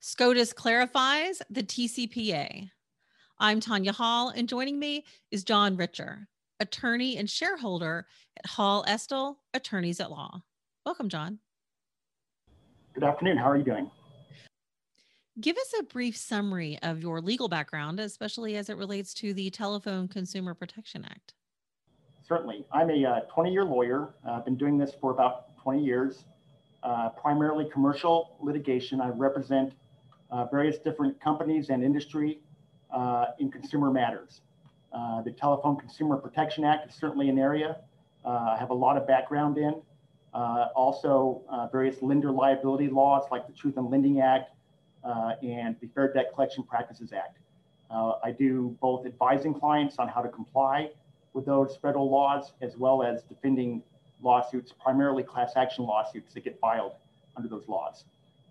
SCOTUS clarifies the TCPA. I'm Tanya Hall, and joining me is John Richer, attorney and shareholder at Hall Estill Attorneys at Law. Welcome, John. Good afternoon. How are you doing? Give us a brief summary of your legal background, especially as it relates to the Telephone Consumer Protection Act. Certainly. I'm a 20 uh, year lawyer. Uh, I've been doing this for about 20 years, uh, primarily commercial litigation. I represent uh, various different companies and industry uh, in consumer matters. Uh, the Telephone Consumer Protection Act is certainly an area uh, I have a lot of background in. Uh, also, various lender liability laws like the Truth in Lending Act and the Fair Debt Collection Practices Act. I do both advising clients on how to comply with those federal laws as well as defending lawsuits, primarily class action lawsuits that get filed under those laws.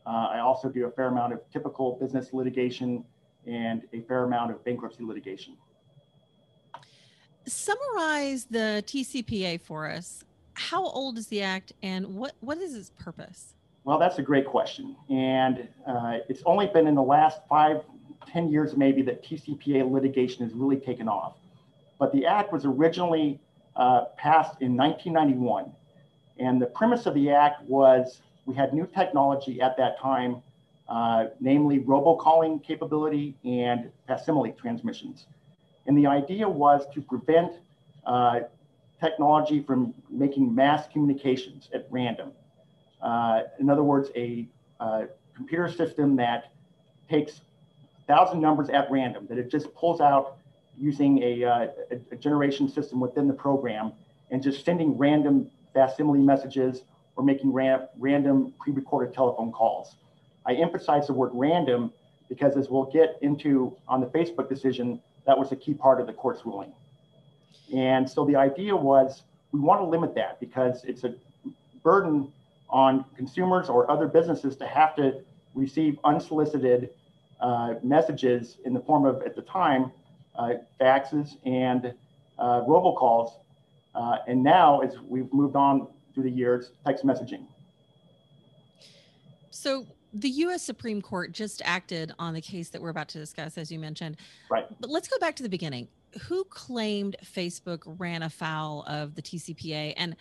Uh, I also do a fair amount of typical business litigation and a fair amount of bankruptcy litigation. Summarize the TCPA for us. How old is the act and what, what is its purpose? Well, that's a great question. And uh, it's only been in the last five, ten years maybe that TCPA litigation has really taken off. But the act was originally uh, passed in 1991. And the premise of the act was we had new technology at that time, uh, namely robocalling capability and facsimile transmissions. And the idea was to prevent uh, technology from making mass communications at random. Uh, in other words, a uh, computer system that takes a thousand numbers at random, that it just pulls out using uh, a, a generation system within the program and just sending random facsimile messages or making random pre-recorded telephone calls. I emphasize the word random because as we'll get into on the Facebook decision, that was a key part of the court's ruling. And so the idea was we want to limit that because it's a burden on consumers or other businesses to have to receive unsolicited uh, messages in the form of, at the time, uh, faxes and uh, robocalls. Uh, and now, as we've moved on through the years, text messaging. So the U.S. Supreme Court just acted on the case that we're about to discuss, as you mentioned. Right. But let's go back to the beginning. Who claimed Facebook ran afoul of the TCPA, and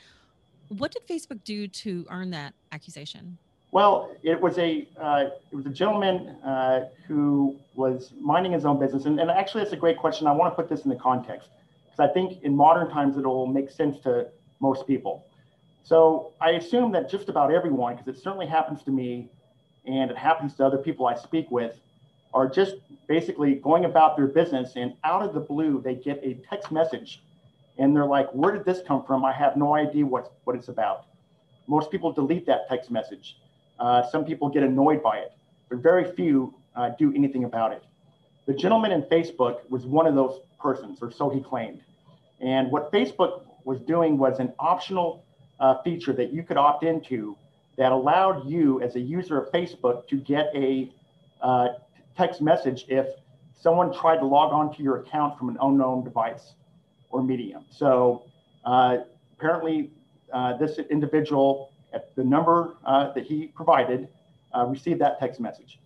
what did Facebook do to earn that accusation? Well, it was a uh, it was a gentleman uh, who was minding his own business, and, and actually, that's a great question. I want to put this in the context because I think in modern times it'll make sense to most people. So I assume that just about everyone, because it certainly happens to me, and it happens to other people I speak with, are just basically going about their business, and out of the blue they get a text message, and they're like, "Where did this come from? I have no idea what what it's about." Most people delete that text message uh, some people get annoyed by it, but very few uh, do anything about it. The gentleman in Facebook was one of those persons, or so he claimed. And what Facebook was doing was an optional uh, feature that you could opt into that allowed you, as a user of Facebook, to get a uh, text message if someone tried to log on to your account from an unknown device or medium. So uh, apparently, uh, this individual at the number uh, that he provided, uh, received that text message.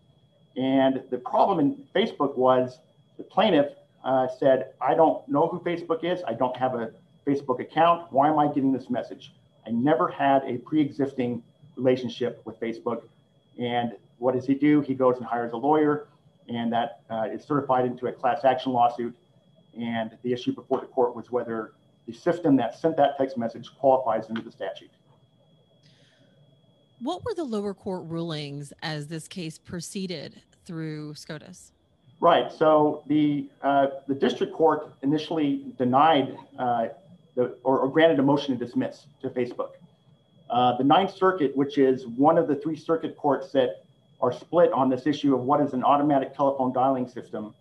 And the problem in Facebook was the plaintiff said, I don't know who Facebook is. I don't have a Facebook account. Why am I getting this message? I never had a pre existing relationship with Facebook. And what does he do? He goes and hires a lawyer, and that uh, is certified into a class action lawsuit. And the issue before the court was whether the system that sent that text message qualifies under the statute. What were the lower court rulings as this case proceeded through SCOTUS? Right. So the uh, the district court initially denied uh, the, or, or, granted a motion to dismiss to Facebook. Uh, the Ninth Circuit, which is one of the three circuit courts that are split on this issue of what is an automatic telephone dialing system,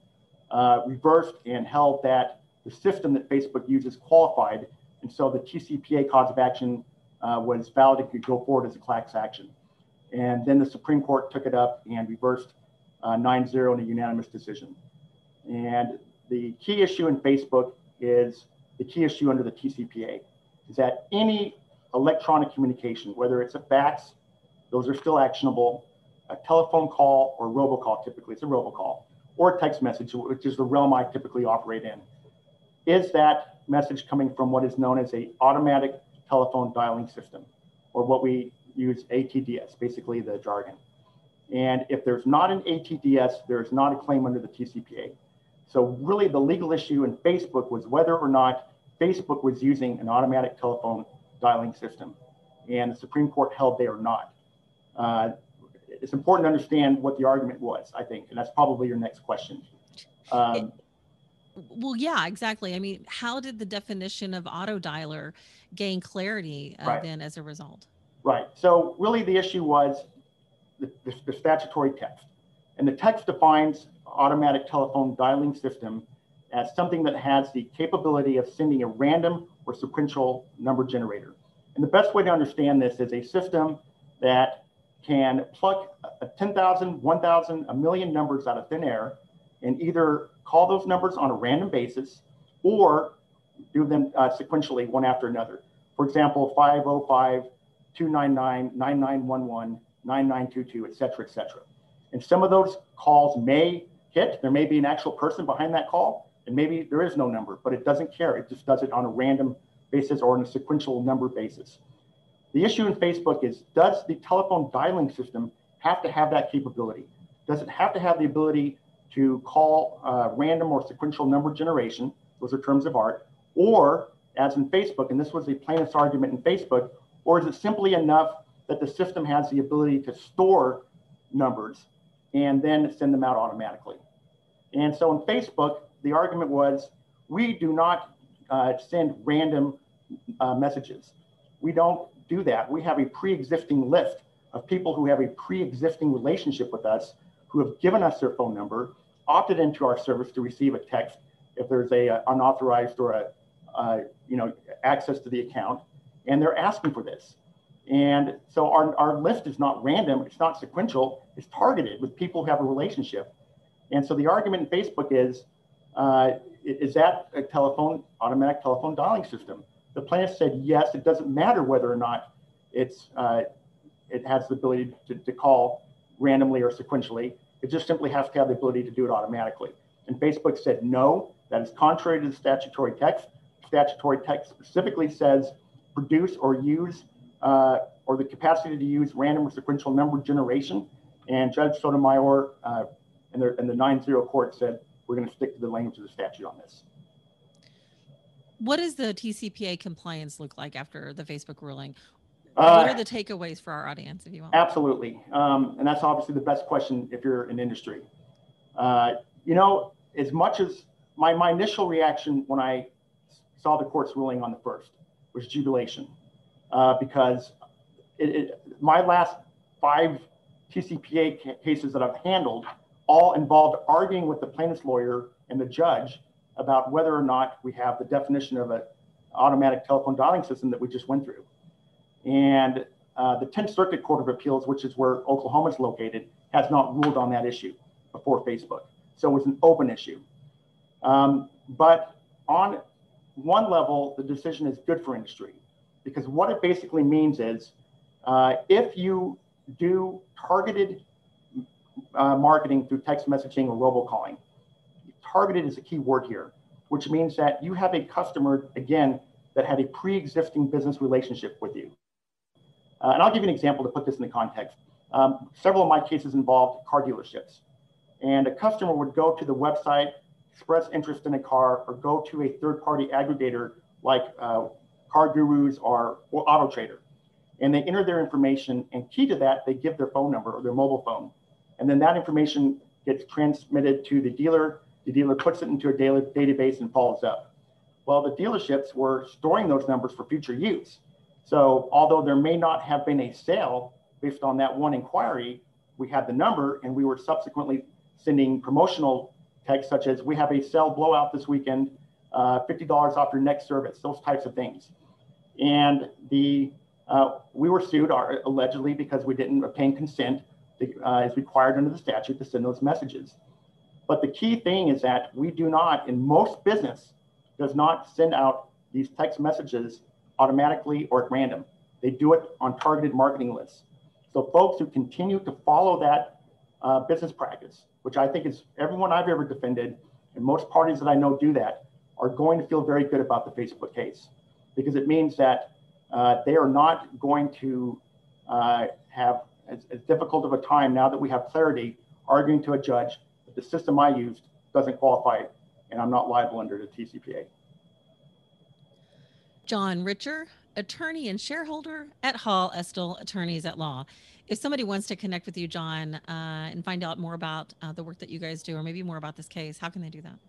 uh, reversed and held that the system that Facebook uses qualified, and so the TCPA cause of action uh, was valid and could go forward as a class action. And then the Supreme Court took it up and reversed uh, 9-0 in a unanimous decision. And the key issue in Facebook is the key issue under the TCPA is that any electronic communication, whether it's a fax, those are still actionable. a telephone call or robocall, typically it's a robocall, or a text message, which is the realm I typically operate in. Is that message coming from what is known as a automatic telephone dialing system, or what we use ATDS, basically the jargon. And if there's not an ATDS, there's not a claim under the TCPA. So really the legal issue in Facebook was whether or not Facebook was using an automatic telephone dialing system. And the Supreme Court held they are not. Uh, it's important to understand what the argument was, I think, and that's probably your next question. Um, well, yeah, exactly. I mean, how did the definition of auto dialer gain clarity uh, right. then as a result? Right. So really the issue was the, the, the statutory text. And the text defines automatic telephone dialing system as something that has the capability of sending a random or sequential number generator. And the best way to understand this is a system that can pluck 10,000, 1,000, a million numbers out of thin air and either call those numbers on a random basis or do them uh, sequentially one after another. For example, 505, 299, 9911, 9922, et cetera, et cetera. And some of those calls may hit. There may be an actual person behind that call, and maybe there is no number, but it doesn't care. It just does it on a random basis or on a sequential number basis. The issue in Facebook is does the telephone dialing system have to have that capability? Does it have to have the ability to call uh, random or sequential number generation? Those are terms of art. Or, as in Facebook, and this was the plaintiff's argument in Facebook, or is it simply enough that the system has the ability to store numbers and then send them out automatically? And so in Facebook, the argument was we do not uh, send random uh, messages. We don't do that. We have a pre existing list of people who have a pre existing relationship with us who have given us their phone number, opted into our service to receive a text if there's a, a unauthorized or a uh, you know access to the account, and they're asking for this. And so our, our list is not random, it's not sequential, it's targeted with people who have a relationship. And so the argument in Facebook is, uh, is that a telephone, automatic telephone dialing system? The plaintiff said, yes, it doesn't matter whether or not it's, uh, it has the ability to, to call randomly or sequentially. It just simply has to have the ability to do it automatically. And Facebook said, no, that is contrary to the statutory text. Statutory text specifically says produce or use uh, or the capacity to use random or sequential number generation. And Judge Sotomayor uh, and, the, and the 9-0 court said, we're going to stick to the language of the statute on this what does the TCPA compliance look like after the Facebook ruling? Uh, what are the takeaways for our audience, if you want? Absolutely, um, and that's obviously the best question if you're in industry. Uh, you know, as much as my my initial reaction when I saw the court's ruling on the first was jubilation, uh, because it, it, my last five TCPA ca- cases that I've handled all involved arguing with the plaintiff's lawyer and the judge about whether or not we have the definition of an automatic telephone dialing system that we just went through. And uh, the 10th Circuit Court of Appeals, which is where Oklahoma is located, has not ruled on that issue before Facebook. So it was an open issue. Um, but on one level, the decision is good for industry because what it basically means is uh, if you do targeted uh, marketing through text messaging or robocalling, targeted is a key word here, which means that you have a customer, again, that had a pre existing business relationship with you. Uh, and I'll give you an example to put this in the context. Um, several of my cases involved car dealerships. And a customer would go to the website, express interest in a car, or go to a third party aggregator like uh, Car Gurus or, or Auto Trader. And they enter their information, and key to that, they give their phone number or their mobile phone. And then that information gets transmitted to the dealer the dealer puts it into a daily database and follows up. Well, the dealerships were storing those numbers for future use. So although there may not have been a sale based on that one inquiry, we had the number and we were subsequently sending promotional texts such as we have a sale blowout this weekend, uh, $50 off your next service, those types of things. And the uh, we were sued uh, allegedly because we didn't obtain consent uh, as required under the statute to send those messages. But the key thing is that we do not, in most business, does not send out these text messages automatically or at random. They do it on targeted marketing lists. So folks who continue to follow that uh, business practice, which I think is everyone I've ever defended, and most parties that I know do that, are going to feel very good about the Facebook case because it means that uh, they are not going to uh, have as, as, difficult of a time now that we have clarity arguing to a judge that the system I used doesn't qualify and I'm not liable under the TCPA. John Richer, attorney and shareholder at Hall Estill Attorneys at Law. If somebody wants to connect with you, John, uh, and find out more about uh, the work that you guys do, or maybe more about this case, how can they do that?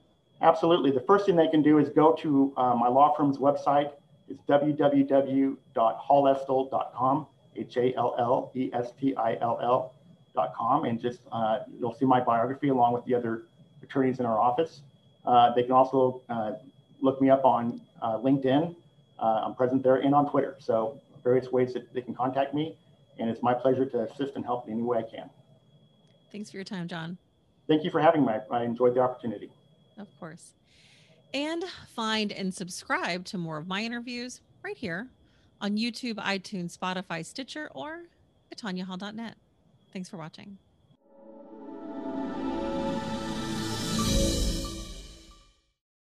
Absolutely. The first thing they can do is go to uh, my law firm's website. It's www.hallestill.com, H A L L E S T I L L.com, and just uh, you'll see my biography along with the other attorneys in our office. Uh, they can also uh, look me up on LinkedIn uh, I'm present there and on Twitter. So various ways that they can contact me. And it's my pleasure to assist and help in any way I can. Thanks for your time, John. Thank you for having me. I enjoyed the opportunity. Of course. And find and subscribe to more of my interviews right here on YouTube, iTunes, Spotify, Stitcher, or at TanyaHall.net. Thanks for watching.